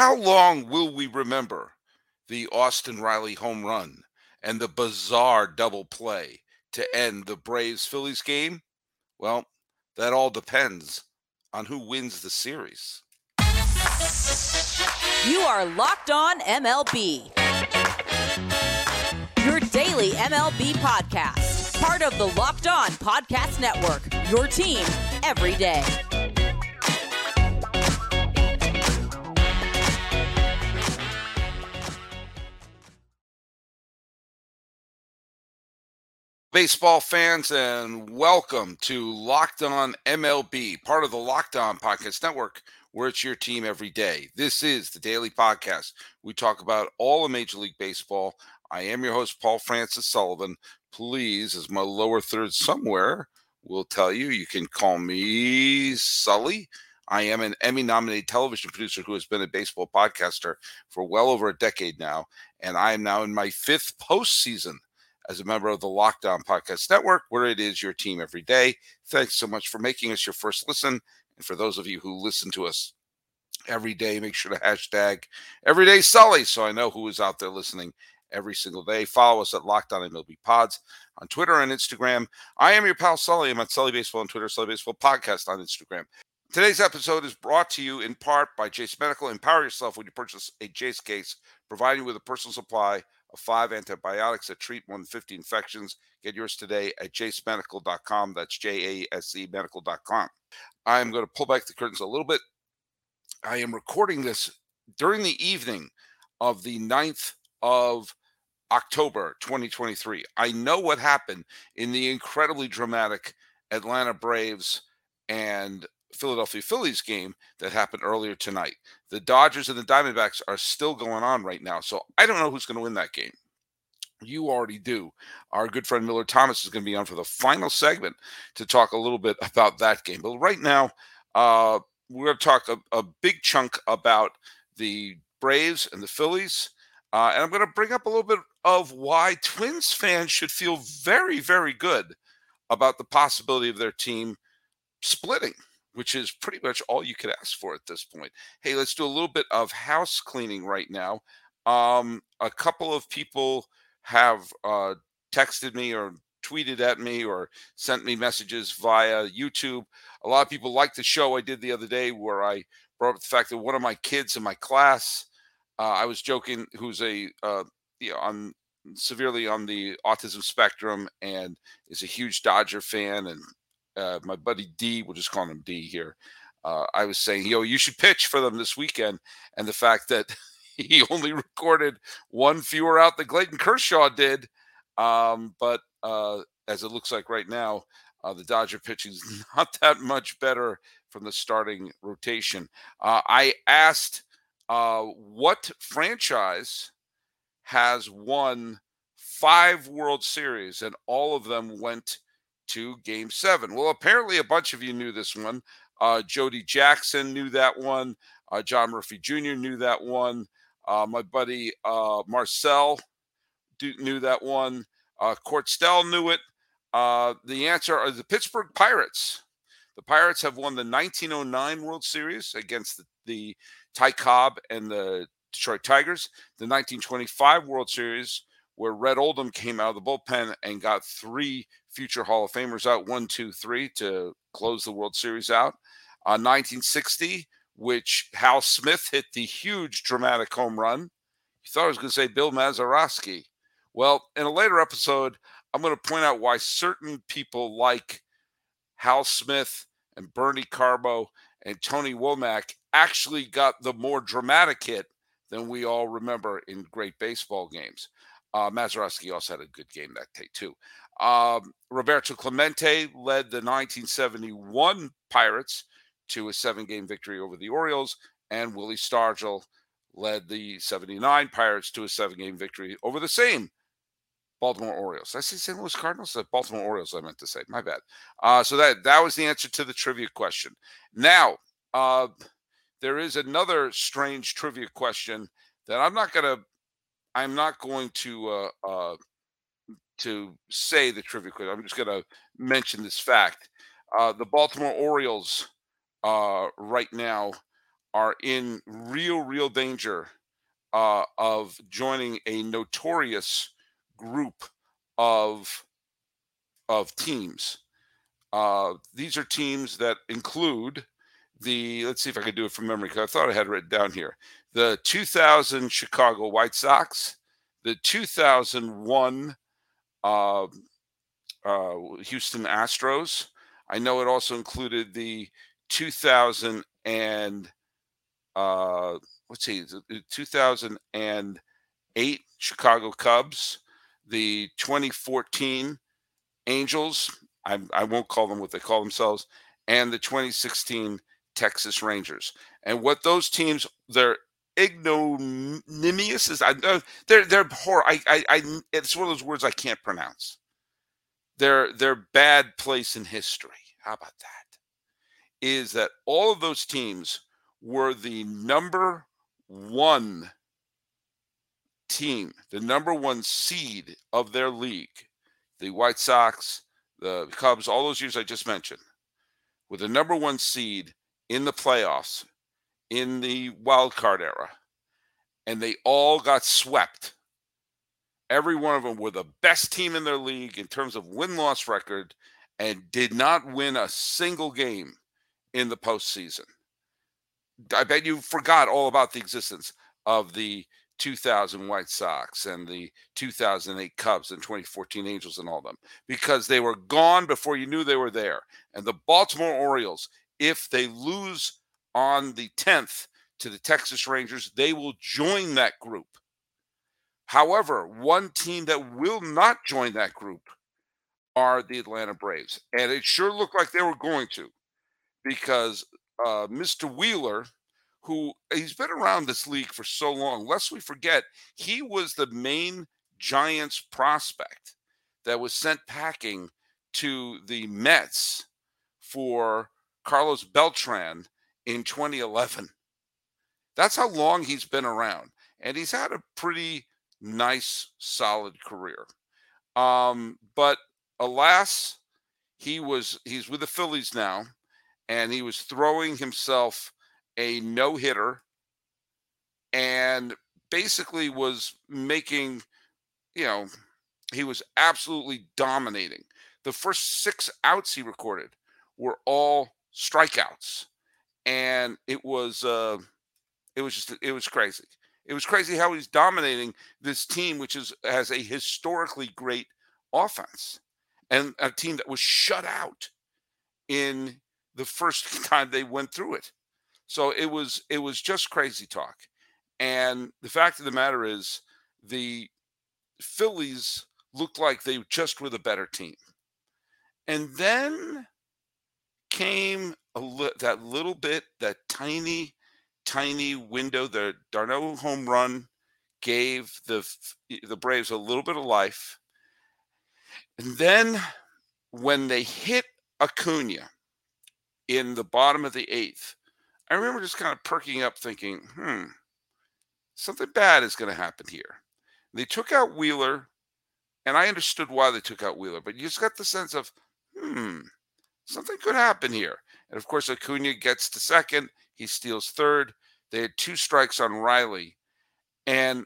How long will we remember the Austin Riley home run and the bizarre double play to end the Braves Phillies game? Well, that all depends on who wins the series. You are Locked On MLB. Your daily MLB podcast. Part of the Locked On Podcast Network. Your team every day. Baseball fans, and welcome to Locked On MLB, part of the Locked On Podcast Network, where it's your team every day. This is the daily podcast. We talk about all of Major League Baseball. I am your host, Paul Francis Sullivan. Please, as my lower third somewhere will tell you, you can call me Sully. I am an Emmy nominated television producer who has been a baseball podcaster for well over a decade now. And I am now in my fifth postseason as a member of the Locked On Podcast Network, where it is your team every day. Thanks so much for making us your first listen. And for those of you who listen to us every day, make sure to hashtag Everyday Sully so I know who is out there listening every single day. Follow us at Locked On MLB Pods on Twitter and Instagram. I am your pal Sully. I'm at Sully Baseball on Twitter, Sully Baseball Podcast on Instagram. Today's episode is brought to you in part by Jase Medical. Empower yourself when you purchase a Jase case, providing you with a personal supply of five antibiotics that treat 150 infections. Get yours today at jasemedical.com. That's J A S E medical.com. I'm going to pull back the curtains a little bit. I am recording this during the evening of the 9th of October 2023. I know what happened in the incredibly dramatic Atlanta Braves and Philadelphia Phillies game that happened earlier tonight. The Dodgers and the Diamondbacks are still going on right now. So I don't know who's going to win that game. You already do. Our good friend Millard Thomas is going to be on for the final segment to talk a little bit about that game. But right now, uh, we're going to talk a, a, big chunk about the Braves and the Phillies. Uh, and I'm going to bring up a little bit of why Twins fans should feel very, very good about the possibility of their team splitting which is pretty much all you could ask for at this point. Hey, let's do a little bit of house cleaning right now. Um, a couple of people have uh, texted me or tweeted at me or sent me messages via YouTube. A lot of people like the show I did the other day where I brought up the fact that one of my kids in my class, uh, I was joking, who's a uh, you know, on severely on the autism spectrum and is a huge Dodger fan and uh, my buddy D, we'll just call him D here. Uh, I was saying, yo, you should pitch for them this weekend, and the fact that he only recorded one fewer out than Clayton Kershaw did. Um, but uh, as it looks like right now, uh, the Dodger pitching is not that much better from the starting rotation. Uh, I asked uh, what franchise has won five World Series, and all of them went to game seven. Well, apparently a bunch of you knew this one. Uh, Jody Jackson knew that one. Uh, John Murphy Jr. knew that one. Uh, my buddy uh, Marcel knew that one. Uh, Court Stell knew it. Uh, the answer are the Pittsburgh Pirates. The Pirates have won the 1909 World Series against the, the Ty Cobb and the Detroit Tigers, the 1925 World Series where Red Oldham came out of the bullpen and got three future Hall of Famers out, one, two, three, to close the World Series out. Uh, 1960, which Hal Smith hit the huge dramatic home run. You thought I was going to say Bill Mazeroski. Well, in a later episode, I'm going to point out why certain people like Hal Smith and Bernie Carbo and Tony Womack actually got the more dramatic hit than we all remember in great baseball games. Uh, Mazeroski also had a good game that day, too. Um, Roberto Clemente led the 1971 Pirates to a seven game victory over the Orioles, and Willie Stargell led the 79 Pirates to a seven game victory over the same Baltimore Orioles. Did I say St. Louis Cardinals? The Baltimore Orioles, I meant to say. My bad. Uh, so that that was the answer to the trivia question. Now, uh, there is another strange trivia question that I'm not going to I'm not going to uh, uh, to say the trivia quiz. I'm just going to mention this fact. Uh, the Baltimore Orioles uh, right now are in real, real danger uh, of joining a notorious group of of teams. Uh, these are teams that include the. Let's see if I can do it from memory because I thought I had it written down here. The 2000 Chicago White Sox, the 2001 uh, uh, Houston Astros. I know it also included the 2000 and uh, let's see, 2008 Chicago Cubs, the 2014 Angels. I, I won't call them what they call themselves, and the 2016 Texas Rangers. And what those teams, they're ignominious is I uh, they're they're horror. I, I I it's one of those words I can't pronounce. Their their bad place in history. How about that? Is that all of those teams were the number one team, the number one seed of their league. The White Sox, the Cubs, all those years I just mentioned, with the number one seed in the playoffs in the wild card era, and they all got swept. Every one of them were the best team in their league in terms of win loss record and did not win a single game in the postseason. I bet you forgot all about the existence of the 2000 White Sox and the 2008 Cubs and 2014 Angels and all them because they were gone before you knew they were there. And the Baltimore Orioles, if they lose on the 10th to the Texas Rangers, they will join that group. However, one team that will not join that group are the Atlanta Braves. And it sure looked like they were going to because uh, Mr. Wheeler, who he's been around this league for so long, lest we forget, he was the main Giants prospect that was sent packing to the Mets for Carlos Beltran in 2011. That's how long he's been around. And he's had a pretty nice, solid career. Um, but alas, he was he's with the Phillies now, and he was throwing himself a no hitter and basically was making, you know, he was absolutely dominating. The first six outs he recorded were all strikeouts and it was uh, it was just it was crazy. It was crazy how he's dominating this team, which is has a historically great offense, and a team that was shut out in the first time they went through it. So it was it was just crazy talk. And the fact of the matter is, the Phillies looked like they just were the better team. And then came a li- that little bit, that tiny, tiny window. The d'Arnaud home run gave the the Braves a little bit of life, and then when they hit Acuna in the bottom of the eighth, I remember just kind of perking up, thinking, "Hmm, something bad is going to happen here." They took out Wheeler, and I understood why they took out Wheeler, but you just got the sense of, "Hmm." something could happen here. And of course, Acuna gets to second. He steals third. They had two strikes on Riley. And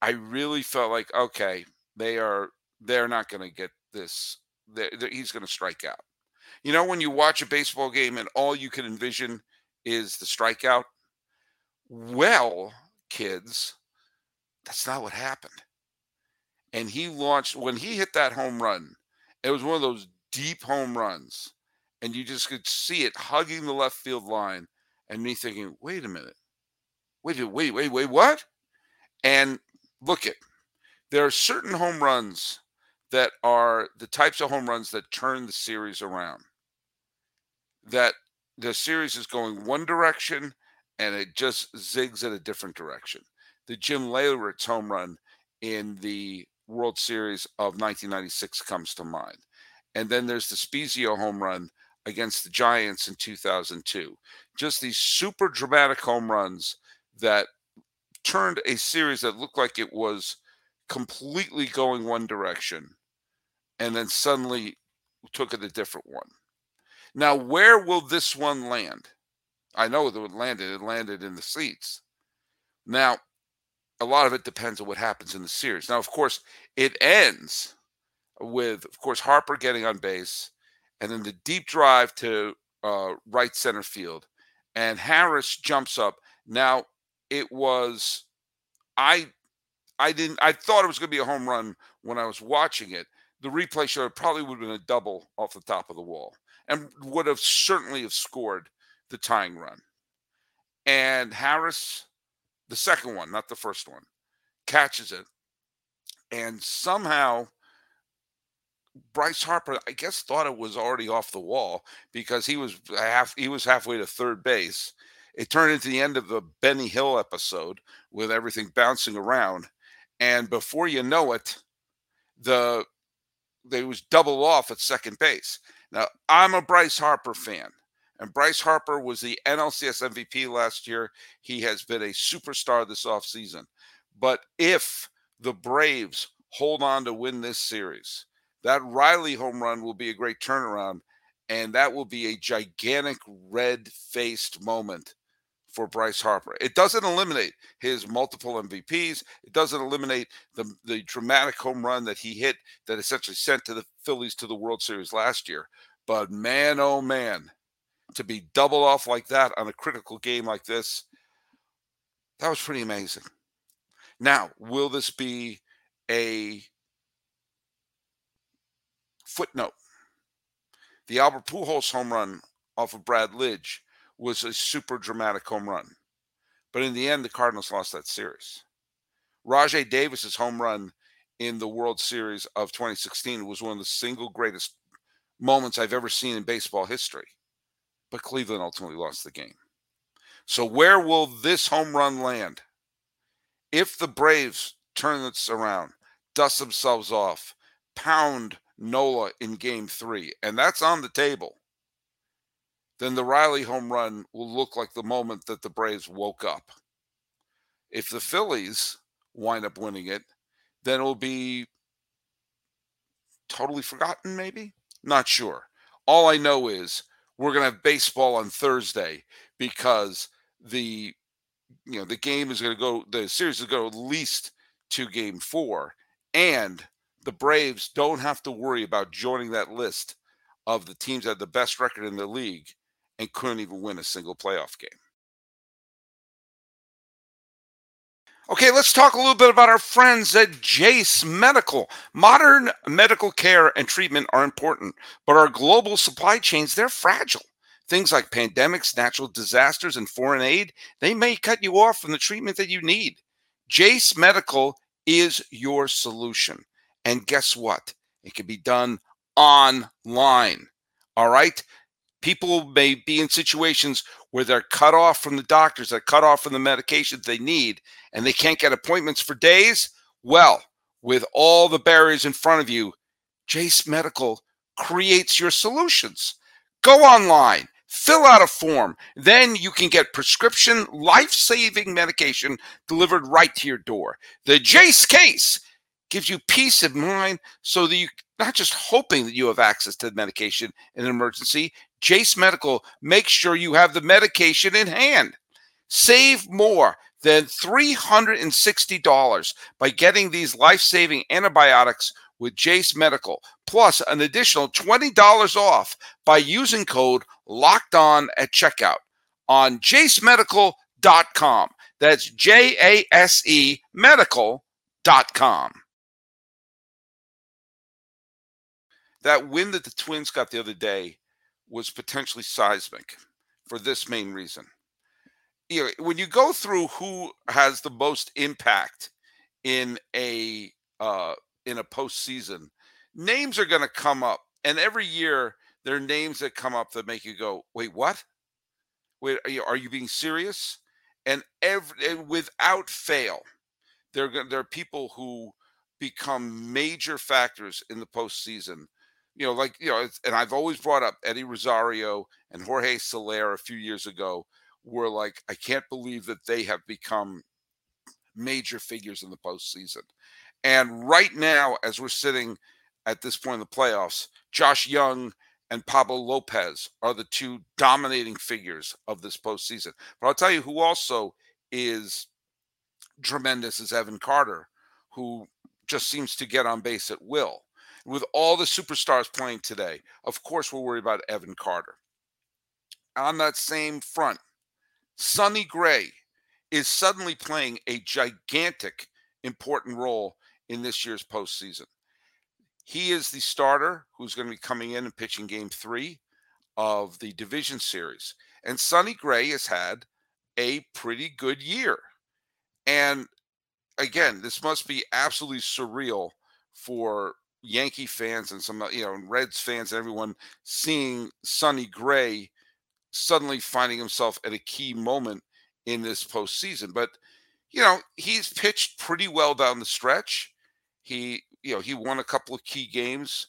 I really felt like, okay, they are they're not going to get this. They're, they're, he's going to strike out. You know, when you watch a baseball game and all you can envision is the strikeout. Well, kids, that's not what happened. And he launched when he hit that home run. It was one of those deep home runs and you just could see it hugging the left field line, and me thinking, wait a minute, wait, wait, wait, wait, what? And look it, there are certain home runs that are the types of home runs that turn the series around. That the series is going one direction and it just zigs in a different direction. The Jim Leyritz home run in the World Series of 1996 comes to mind. And then there's the Spiezio home run against the Giants in 2002. Just these super dramatic home runs that turned a series that looked like it was completely going one direction and then suddenly took it a different one. Now, where will this one land? I know that it landed. It landed in the seats. Now, a lot of it depends on what happens in the series. Now, of course, it ends with, of course, Harper getting on base, and then the deep drive to uh, right center field, and Harris jumps up. Now, it was, I, I didn't, I thought it was going to be a home run when I was watching it. The replay showed it probably would have been a double off the top of the wall, and would have certainly have scored the tying run. And Harris, the second one, not the first one, catches it. And somehow Bryce Harper, I guess, thought it was already off the wall because he was half he was halfway to third base. It turned into the end of the Benny Hill episode with everything bouncing around. And before you know it, the they was double off at second base. Now, I'm a Bryce Harper fan. And Bryce Harper was the NLCS MVP last year. He has been a superstar this offseason. But if the Braves hold on to win this series, that Riley home run will be a great turnaround. And that will be a gigantic red faced moment for Bryce Harper. It doesn't eliminate his multiple MVPs. It doesn't eliminate the, the dramatic home run that he hit that essentially sent to the Phillies to the World Series last year. But man, oh man, to be double off like that on a critical game like this, that was pretty amazing. Now, will this be a footnote? The Albert Pujols home run off of Brad Lidge was a super dramatic home run. But in the end, the Cardinals lost that series. Rajai Davis's home run in the World Series of 2016 was one of the single greatest moments I've ever seen in baseball history but Cleveland ultimately lost the game. So, where will this home run land? If the Braves turn this around, dust themselves off, pound Nola in game three, and that's on the table, then the Riley home run will look like the moment that the Braves woke up. If the Phillies wind up winning it, then it'll be totally forgotten, maybe? Not sure. All I know is we're going to have baseball on Thursday because the you know the game is going to go the series is going to at least to game 4 and the Braves don't have to worry about joining that list of the teams that had the best record in the league and couldn't even win a single playoff game. Okay, let's talk a little bit about our friends at Jase Medical. Modern medical care and treatment are important, but our global supply chains, they're fragile. Things like pandemics, natural disasters, and foreign aid, they may cut you off from the treatment that you need. Jase Medical is your solution. And guess what? It can be done online. All right? People may be in situations where they're cut off from the doctors, they're cut off from the medications they need, and they can't get appointments for days. Well, with all the barriers in front of you, Jase Medical creates your solutions. Go online, fill out a form, then you can get prescription life saving medication delivered right to your door. The Jase case gives you peace of mind so that you not just hoping that you have access to the medication in an emergency. Jase Medical makes sure you have the medication in hand. Save more than $360 by getting these life saving antibiotics with Jase Medical, plus an additional $20 off by using code locked on at checkout on jasemedical.com. That's J A S E medical.com. That win that the Twins got the other day was potentially seismic for this main reason. You know, when you go through who has the most impact in a uh, in a postseason, names are going to come up, and every year there are names that come up that make you go, "Wait, what? Wait, are you, are you being serious?" And every and without fail, there there are people who become major factors in the postseason you know, like you know, and I've always brought up Eddie Rosario and Jorge Soler a few years ago. Were like, I can't believe that they have become major figures in the postseason. And right now, as we're sitting at this point in the playoffs, Josh Jung and Pablo Lopez are the two dominating figures of this postseason. But I'll tell you who also is tremendous is Evan Carter, who just seems to get on base at will. With all the superstars playing today, of course, we're worried about Evan Carter. On that same front, Sonny Gray is suddenly playing a gigantic, important role in this year's postseason. He is the starter who's going to be coming in and pitching game three of the division series. And Sonny Gray has had a pretty good year. And again, this must be absolutely surreal for Yankee fans and some, you know, Reds fans and everyone seeing Sonny Gray suddenly finding himself at a key moment in this postseason. But, you know, he's pitched pretty well down the stretch. He, you know, he won a couple of key games,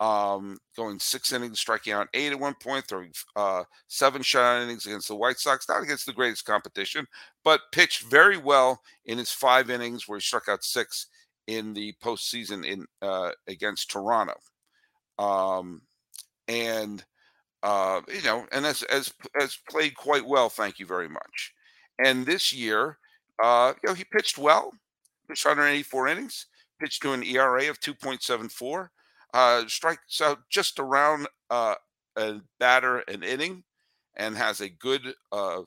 um, going six innings, striking out eight at one point, throwing uh, seven shutout innings against the White Sox, not against the greatest competition, but pitched very well in his five innings where he struck out six in the postseason in uh, against Toronto. Um, and uh, you know, and has, has has played quite well. Thank you very much. And this year, uh, you know, he pitched well, pitched 184 innings, pitched to an ERA of 2.74, uh, strikes out just around uh, a batter an inning, and has a good uh,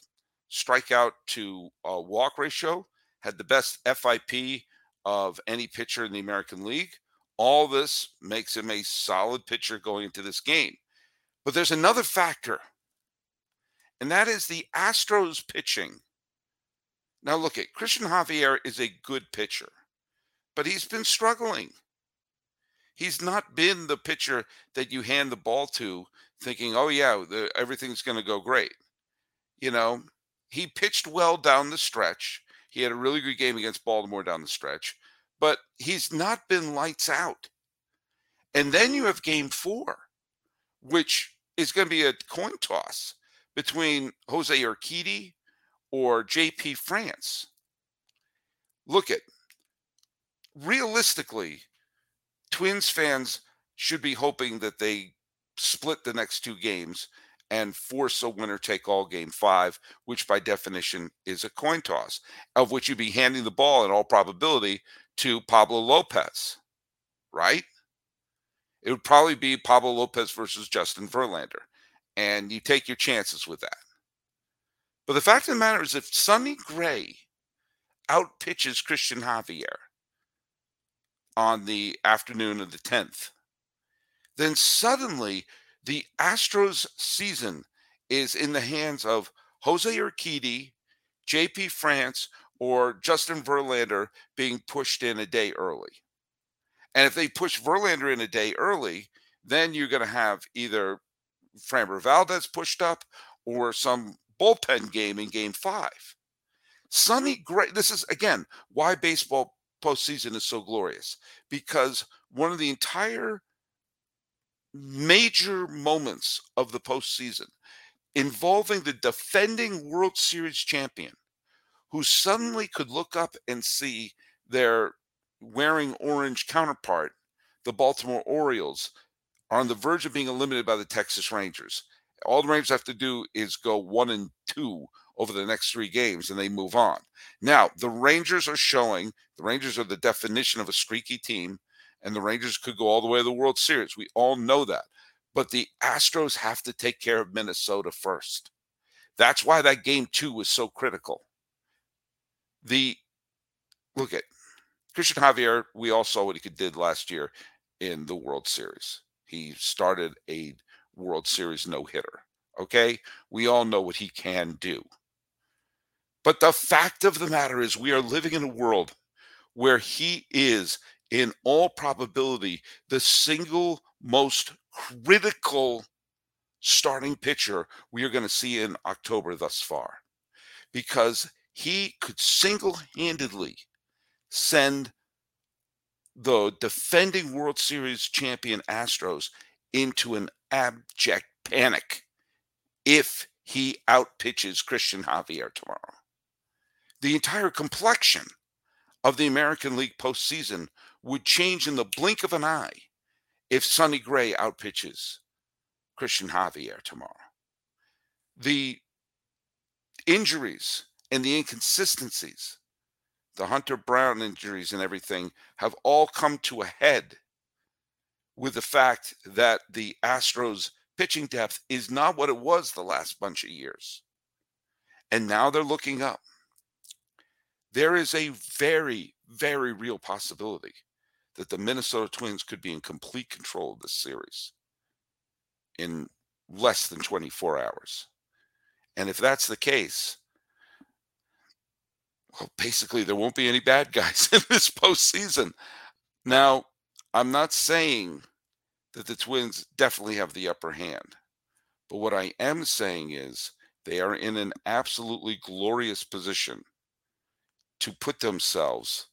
strikeout to uh, walk ratio. Had the best FIP of any pitcher in the American League. All this makes him a solid pitcher going into this game. But there's another factor, and that is the Astros pitching. Now, look at Christian Javier is a good pitcher, but he's been struggling. He's not been the pitcher that you hand the ball to thinking, oh, yeah, the, everything's going to go great. You know, he pitched well down the stretch. He had a really good game against Baltimore down the stretch, but he's not been lights out. And then you have game four, which is going to be a coin toss between Jose Urquidy or JP France. Look at realistically, Twins fans should be hoping that they split the next two games and force a winner take all game five, which by definition is a coin toss, of which you'd be handing the ball in all probability to Pablo Lopez, right? it would probably be Pablo Lopez versus Justin Verlander. And you take your chances with that. But the fact of the matter is, if Sonny Gray outpitches Christian Javier on the afternoon of the 10th, then suddenly the Astros season is in the hands of Jose Urquidy, JP France, or Justin Verlander being pushed in a day early. And if they push Verlander in a day early, then you're going to have either Framber Valdez pushed up or some bullpen game in game five. Sonny Gray, this is again why baseball postseason is so glorious because one of the entire major moments of the postseason involving the defending World Series champion who suddenly could look up and see their wearing orange counterpart, the Baltimore Orioles, are on the verge of being eliminated by the Texas Rangers. All the Rangers have to do is go one and two over the next three games and they move on. Now, the Rangers are showing the Rangers are the definition of a streaky team, and the Rangers could go all the way to the World Series. We all know that. But the Astros have to take care of Minnesota first. That's why that game two was so critical. The look at Christian Javier, we all saw what he did last year in the World Series. He started a World Series no hitter. Okay. We all know what he can do. But the fact of the matter is, we are living in a world where he is, in all probability, the single most critical starting pitcher we are going to see in October thus far because he could single handedly send the defending World Series champion Astros into an abject panic if he outpitches Christian Javier tomorrow. The entire complexion of the American League postseason would change in the blink of an eye if Sonny Gray outpitches Christian Javier tomorrow. The injuries and the inconsistencies, the Hunter Brown injuries and everything, have all come to a head with the fact that the Astros pitching depth is not what it was the last bunch of years. And now they're looking up. There is a very, very real possibility that the Minnesota Twins could be in complete control of this series in less than 24 hours. And if that's the case, well, basically, there won't be any bad guys in this postseason. Now, I'm not saying that the Twins definitely have the upper hand, but what I am saying is they are in an absolutely glorious position to put themselves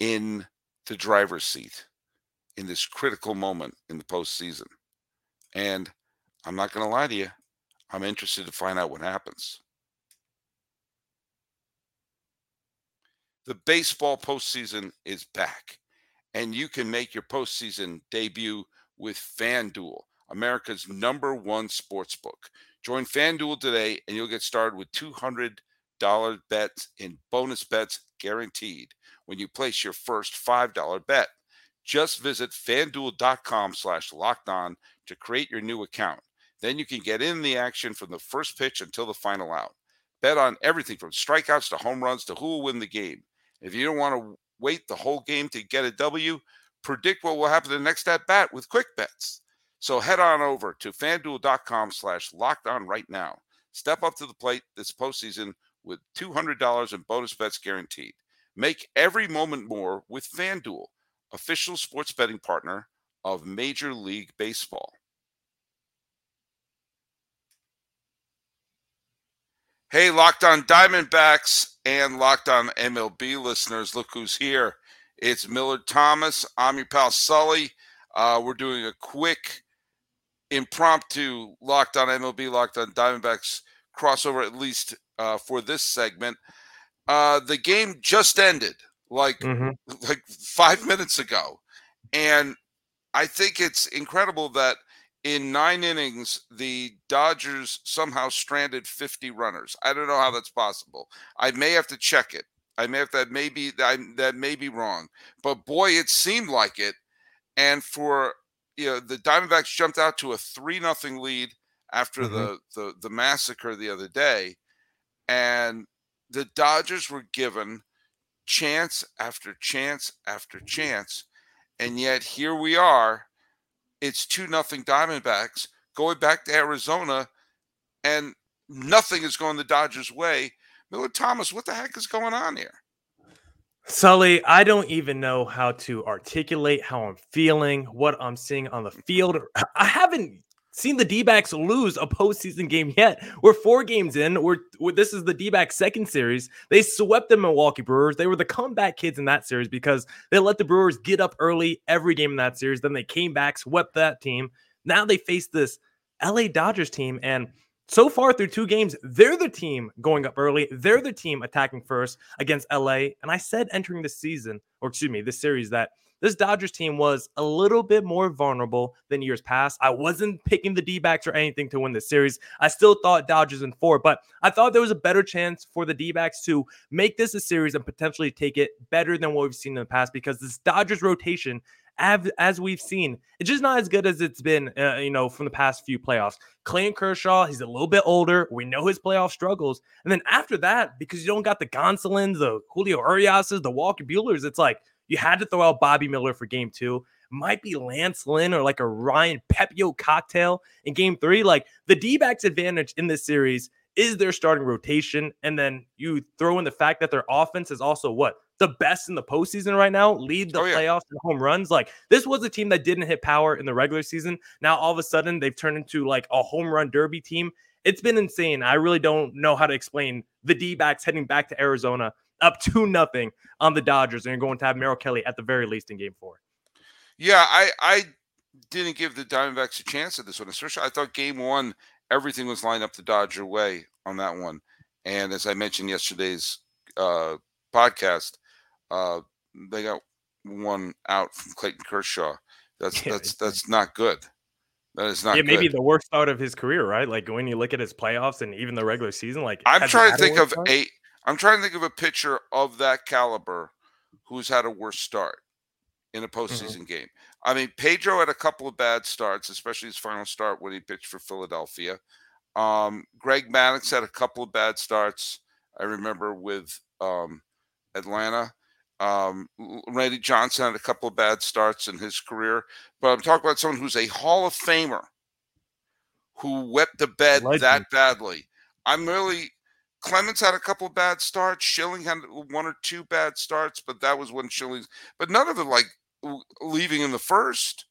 in the driver's seat in this critical moment in the postseason. And I'm not going to lie to you, I'm interested to find out what happens. The baseball postseason is back, and you can make your postseason debut with FanDuel, America's number one sports book. Join FanDuel today, and you'll get started with $200 bets in bonus bets guaranteed when you place your first $5 bet. Just visit fanduel.com slash locked on to create your new account. Then you can get in the action from the first pitch until the final out. Bet on everything from strikeouts to home runs to who will win the game. If you don't want to wait the whole game to get a W, predict what will happen the next at bat with quick bets. So head on over to fanduel.com slash locked on right now. Step up to the plate this postseason with $200 in bonus bets guaranteed. Make every moment more with FanDuel official sports betting partner of Major League Baseball. Hey, Locked On Diamondbacks and Locked On MLB listeners, look who's here. It's Millard Thomas. I'm your pal Sully. Uh, we're doing a quick, impromptu Locked On MLB, Locked On Diamondbacks crossover, at least uh, for this segment. Uh, the game just ended like mm-hmm. like five minutes ago, and I think it's incredible that in nine innings the Dodgers somehow stranded 50 runners. I don't know how that's possible. I may have to check it. I may have that may be that, that may be wrong, but boy, it seemed like it. And for you know, the Diamondbacks jumped out to a three nothing lead after mm-hmm. the, the the massacre the other day, and the Dodgers were given chance after chance after chance. And yet here we are. It's two nothing Diamondbacks going back to Arizona, and nothing is going the Dodgers' way. Millard Thomas, what the heck is going on here? Sully, I don't even know how to articulate how I'm feeling, what I'm seeing on the field. I haven't seen the D-backs lose a postseason game yet. We're four games in. We're, we're this is the D-backs second series. They swept the Milwaukee Brewers. They were the comeback kids in that series because they let the Brewers get up early every game in that series. Then they came back, swept that team. Now they face this LA Dodgers team and so far through two games, they're the team going up early. They're the team attacking first against LA. And I said entering the season, or excuse me, this series that this Dodgers team was a little bit more vulnerable than years past. I wasn't picking the D backs or anything to win this series. I still thought Dodgers in four, but I thought there was a better chance for the D backs to make this a series and potentially take it better than what we've seen in the past because this Dodgers rotation as we've seen, it's just not as good as it's been, uh, you know, from the past few playoffs. Clayton Kershaw, he's a little bit older. We know his playoff struggles. And then after that, because you don't got the Gonsolins, the Julio Uriases, the Walker Buehlers, it's like you had to throw out Bobby Miller for game two. Might be Lance Lynn or like a Ryan Pepiot cocktail in game three. Like the D backs advantage in this series is their starting rotation. And then you throw in the fact that their offense is also what? The best in the postseason right now, lead the oh, yeah. playoffs and home runs. Like this was a team that didn't hit power in the regular season. Now all of a sudden they've turned into like a home run derby team. It's been insane. I really don't know how to explain the D backs heading back to Arizona up to nothing on the Dodgers, and you're going to have Merrill Kelly at the very least in Game Four. Yeah, I I didn't give the Diamondbacks a chance at this one. Especially, I thought Game One everything was lined up the Dodger way on that one, and as I mentioned yesterday's uh, podcast, uh, they got one out from Clayton Kershaw. That's that's that's not good. That is not. Yeah, maybe the worst start of his career, right? Like when you look at his playoffs and even the regular season, like I'm trying to think of a. I'm trying to think of a pitcher of that caliber who's had a worse start in a postseason game. I mean, Pedro had a couple of bad starts, especially his final start when he pitched for Philadelphia. Um, Greg Maddux had a couple of bad starts. I remember with um, Atlanta. Um, Randy Johnson had a couple of bad starts in his career, but I'm talking about someone who's a Hall of Famer who wept the bed Legend. that badly. I'm really Clemens had a couple of bad starts. Schilling had one or two bad starts, but that was when Schilling's. But none of it like leaving in the first.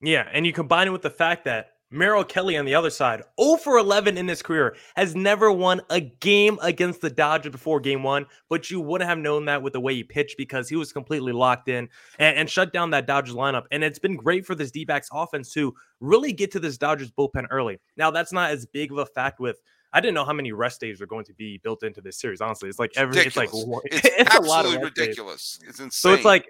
Yeah, and you combine it with the fact that Merrill Kelly on the other side, 0 for 11 in his career, has never won a game against the Dodgers before game one, but you wouldn't have known that with the way he pitched because he was completely locked in and, and shut down that Dodgers lineup. And it's been great for this D backs offense to really get to this Dodgers bullpen early. Now, that's not as big of a fact with. I didn't know how many rest days were going to be built into this series. Honestly, it's like every, it's like Ridiculous. it's, It's, a lot of absolutely rest days. ridiculous. It's insane. So it's like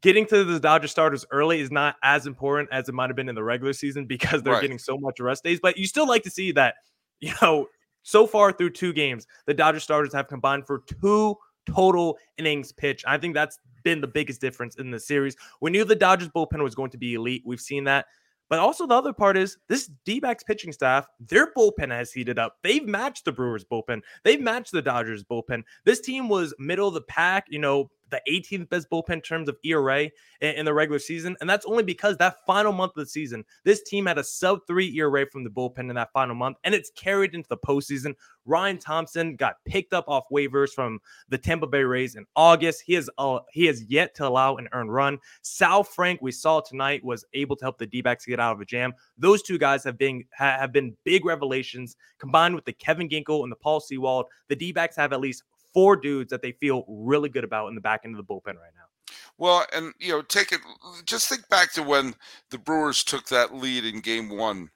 getting to the Dodger starters early is not as important as it might have been in the regular season because they're Right. getting so much rest days. But you still like to see that, you know, so far through two games, the Dodger starters have combined for two total innings pitch. I think that's been the biggest difference in the series. We knew the Dodgers bullpen was going to be elite. We've seen that. But also the other part is this D-backs pitching staff, their bullpen has heated up. They've matched the Brewers bullpen. They've matched the Dodgers bullpen. This team was middle of the pack, you know, the 18th best bullpen in terms of ERA in, in the regular season. And that's only because that final month of the season, this team had a sub three ERA from the bullpen in that final month, and it's carried into the postseason. Ryan Thompson got picked up off waivers from the Tampa Bay Rays in August. He has uh, he has yet to allow an earned run. Saalfrank, we saw tonight, was able to help the D-backs get out of a jam. Those two guys have been ha- have been big revelations. Combined with the Kevin Ginkel and the Paul Sewald, the D-backs have at least four dudes that they feel really good about in the back end of the bullpen right now. well, and you know, take it. Just think back to when the Brewers took that lead in Game One,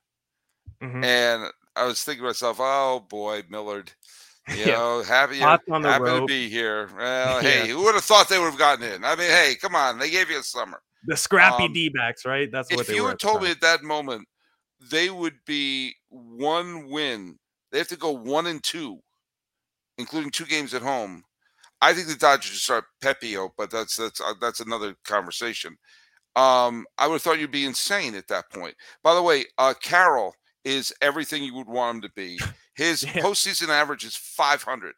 Mhm. and I was thinking to myself, "Oh boy, Millard." You Yeah. know, happy, happy to be here. Well, Yeah. hey, who would have thought they would have gotten in? I mean, hey, come on, they gave you a summer. The scrappy Um, D-backs, right? That's what if they you were had told time. me at that moment they would be one win, they have to go one and two, including two games at home. I think the Dodgers should start Pepiot, but that's that's uh, that's another conversation. Um, I would have thought you'd be insane at that point. By the way, uh, Carroll is everything you would want him to be. His Yeah. postseason average is 500.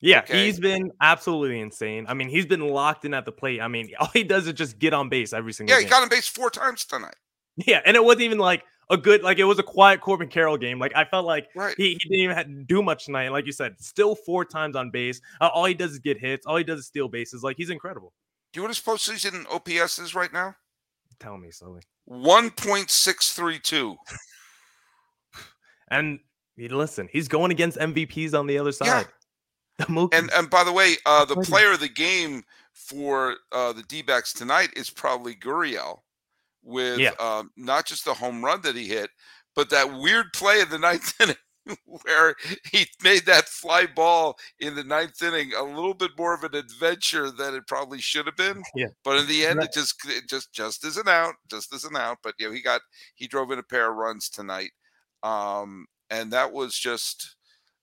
Yeah, Okay. he's been absolutely insane. I mean, he's been locked in at the plate. I mean, all he does is just get on base every single Yeah, he got on base four times tonight. Yeah, and it wasn't even like a good, like it was a quiet Corbin Carroll game. Like I felt like Right. he, he didn't even have to do much tonight. Like you said, still four times on base. Uh, all he does is get hits. All he does is steal bases. Like he's incredible. Do you know what his postseason OPS is right now? Tell me slowly. 1.632. And listen, he's going against MVPs on the other side. Mookies. And and by the way, uh, the player of the game for uh, the D-backs tonight is probably Gurriel, with Yeah. um, not just the home run that he hit, but that weird play in the ninth inning where he made that fly ball in the ninth inning a little bit more of an adventure than it probably should have been. Yeah. But in the end, Right. it just it just just isn't out, just isn't out. But you know, he got he drove in a pair of runs tonight, um, and that was just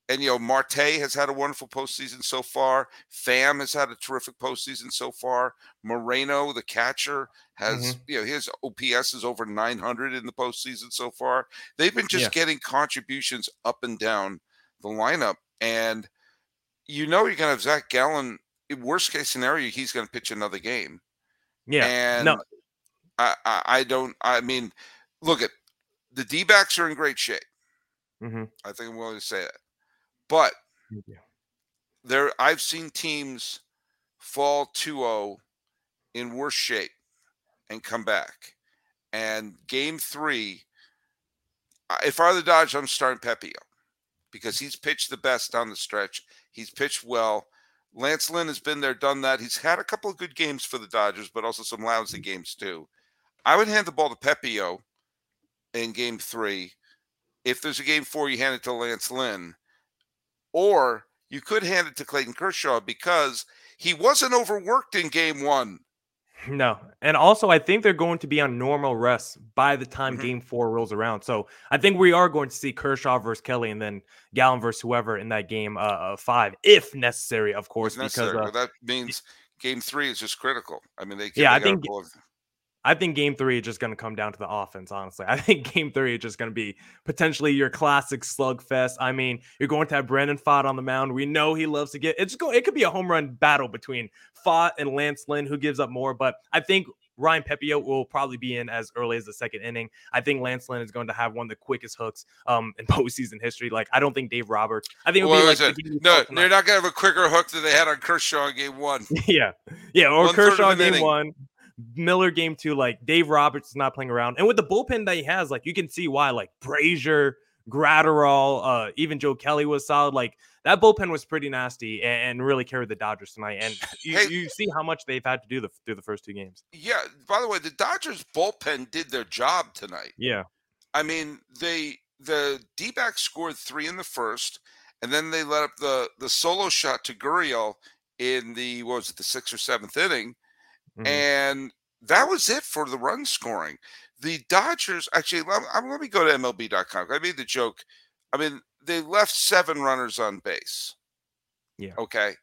and you know, Marte has had a wonderful postseason so far. Pham has had a terrific postseason so far. Moreno, the catcher, has you know his OPS is over 900 in the postseason so far. They've been just Yeah. getting contributions up and down the lineup, and you know you're gonna have Zach Gallen. Worst case scenario, he's gonna pitch another game. yeah. And no, I, I, I don't. I mean, look at the D backs are in great shape. mhm. I think I'm willing to say that, but there I've seen teams fall 2-0 in worse shape and come back. And game 3 if I were the Dodgers, I'm starting Pepiot because he's pitched the best down the stretch. He's pitched well. Lance Lynn has been there, done that. He's had a couple of good games for the Dodgers, but also some lousy games too. I would hand the ball to Pepiot in game three. If there's a game four, you hand it to Lance Lynn. Or you could hand it to Clayton Kershaw because he wasn't overworked in game one. No. And also, I think they're going to be on normal rest by the time Mhm. game four rolls around. So I think we are going to see Kershaw versus Kelly and then Gallen versus whoever in that game uh, uh, five, if necessary, of course, It's because necessary, uh, but that means game three is just critical. I mean, they Yeah, they I think- pull. I think game three is just going to come down to the offense, honestly. I think game three is just going to be potentially your classic slugfest. I mean, you're going to have Brandon Pfaadt on the mound. We know he loves to get it's going it could be a home run battle between Pfaadt and Lance Lynn, who gives up more, but I think Ryan Pepiot will probably be in as early as the second inning. I think Lance Lynn is going to have one of the quickest hooks um in postseason history. Like I don't think Dave Roberts. I think be like the No, they're not gonna have a quicker hook than they had on Kershaw in game one. yeah, yeah, or Kershaw an game inning. one, Miller game two. Like Dave Roberts is not playing around, and with the bullpen that he has, like you can see why. Like Brasier, Graterol, uh, even Joe Kelly was solid. Like that bullpen was pretty nasty and, and really carried the Dodgers tonight. And you, Hey- you see how much they've had to do the, through the first two games. Yeah. By the way, the Dodgers bullpen did their job tonight. Yeah, I mean, they the D backs scored three in the first, and then they let up the the solo shot to Gurriel in the what was it the sixth or seventh inning, Mhm. and that was it for the run scoring. The Dodgers actually let, um, let me go to MLB.com. I made the joke. I mean, they left seven runners on base. Yeah. Okay.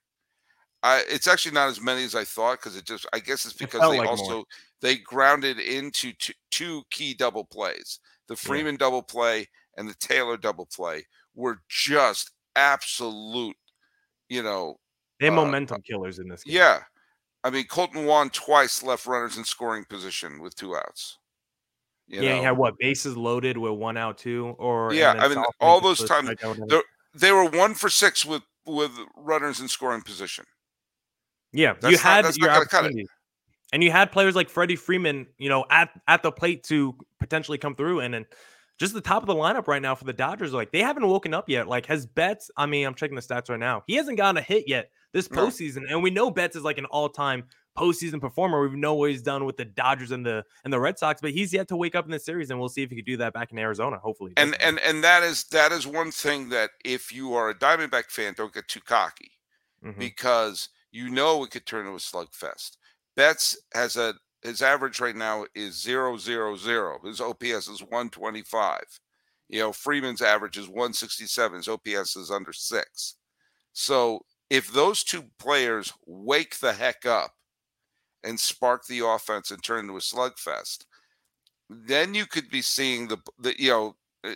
I, it's actually not as many as I thought because it just I guess it's because felt they like more. also they grounded into two, two key double plays. The Freeman double play and the Taylor double play were just absolute, you know, they have uh, momentum killers in this game. yeah. I mean, Kolten Wong twice left runners in scoring position with two outs. You yeah, know, he had what bases loaded with one out, two, or Yeah, I mean, all those times- strikeout and- there- they were one for six with with runners in scoring position. Yeah, you That's not- had your gonna cut it. opportunity. And you had players like Freddie Freeman, you know, at at the plate to potentially come through. And then just the top of the lineup right now for the Dodgers, like they haven't woken up yet. Like has Betts, I mean, I'm checking the stats right now. He hasn't gotten a hit yet this No. postseason. And we know Betts is like an all-time postseason performer. We know what he's done with the Dodgers and the and the Red Sox, but he's yet to wake up in this series, and we'll see if he could do that back in Arizona. Hopefully. And and and that is that is one thing that if you are a Diamondback fan, don't get too cocky Mhm. because you know it could turn into a slugfest. Betts has a his average right now is zero zero zero. His OPS is one twenty five. You know, Freeman's average is one sixty seven. His OPS is under six. So if those two players wake the heck up and spark the offense and turn into a slugfest, then you could be seeing the the you know uh,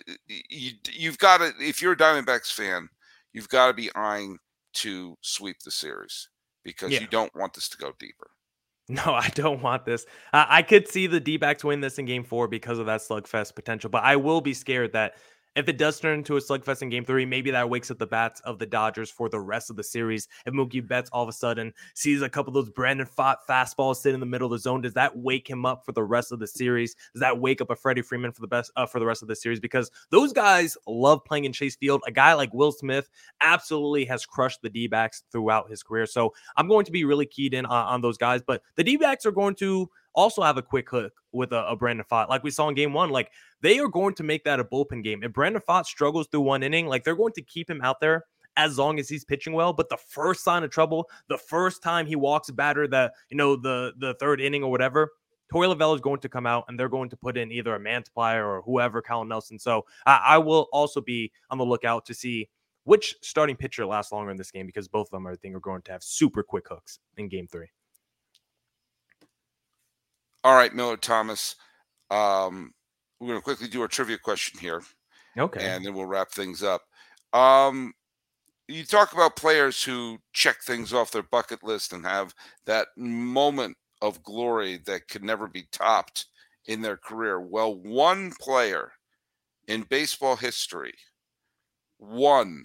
you you've got to if you're a Diamondbacks fan, you've got to be eyeing to sweep the series because Yeah. you don't want this to go deeper. No, I don't want this. I, I could see the D backs win this in game four because of that slugfest potential, but I will be scared that if it does turn into a slugfest in game three, maybe that wakes up the bats of the Dodgers for the rest of the series. If Mookie Betts all of a sudden sees a couple of those Brandon Pfaadt fastballs sit in the middle of the zone, does that wake him up for the rest of the series? Does that wake up a Freddie Freeman for the best uh, for the rest of the series? Because those guys love playing in Chase Field. A guy like Will Smith absolutely has crushed the D backs throughout his career. So I'm going to be really keyed in on, on those guys. But the D backs are going to also have a quick hook with a, a Brandon Pfaadt, like we saw in game one. Like they are going to make that a bullpen game. If Brandon Pfaadt struggles through one inning, like they're going to keep him out there as long as he's pitching well. But the first sign of trouble, the first time he walks a batter that, you know, the the third inning or whatever, Torey Lovullo is going to come out and they're going to put in either a multiplier or whoever, Colin Nelson. So I, I will also be on the lookout to see which starting pitcher lasts longer in this game because both of them, I think, are going to have super quick hooks in game three. All right, Millard Thomas. Um, we're going to quickly do our trivia question here, Okay. and then we'll wrap things up. Um, you talk about players who check things off their bucket list and have that moment of glory that could never be topped in their career. Well, one player in baseball history won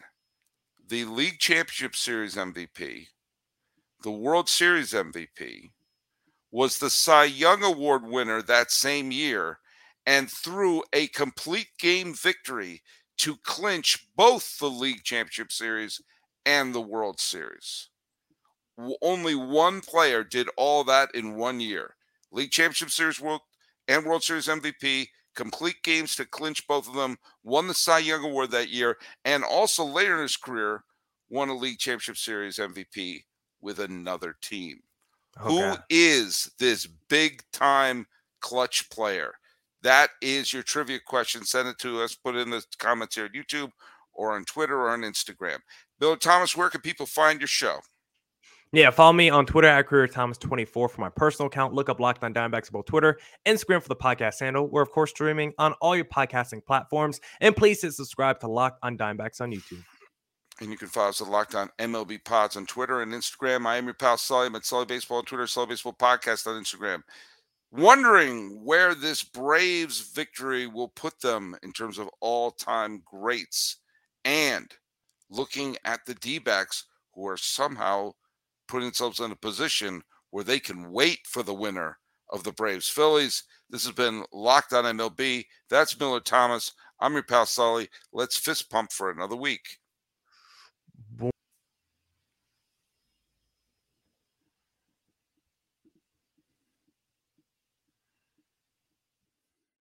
the League Championship Series MVP, the World Series MVP, was the Cy Young Award winner that same year, and threw a complete game victory to clinch both the League Championship Series and the World Series. Only one player did all that in one year. League Championship Series World and World Series MVP, complete games to clinch both of them, won the Cy Young Award that year, and also later in his career won a League Championship Series MVP with another team. Who is this big time clutch player? That is your trivia question. Send it to us. Put it in the comments here on YouTube or on Twitter or on Instagram. Bill Thomas, where can people find your show? Yeah, follow me on Twitter at Creator Thomas24 for my personal account. Look up Locked On Diamondbacks about Twitter, Instagram for the podcast handle. We're of course streaming on all your podcasting platforms, and please hit subscribe to Locked On Diamondbacks on YouTube. And you can follow us at Locked On MLB Pods on Twitter and Instagram. I am your pal Sully. I'm at Sully Baseball on Twitter, Sully Baseball Podcast on Instagram. Wondering where this Braves victory will put them in terms of all time greats and looking at the D backs who are somehow putting themselves in a position where they can wait for the winner of the Braves Phillies. This has been Locked on MLB. That's Millard Thomas. I'm your pal Sully. Let's fist pump for another week.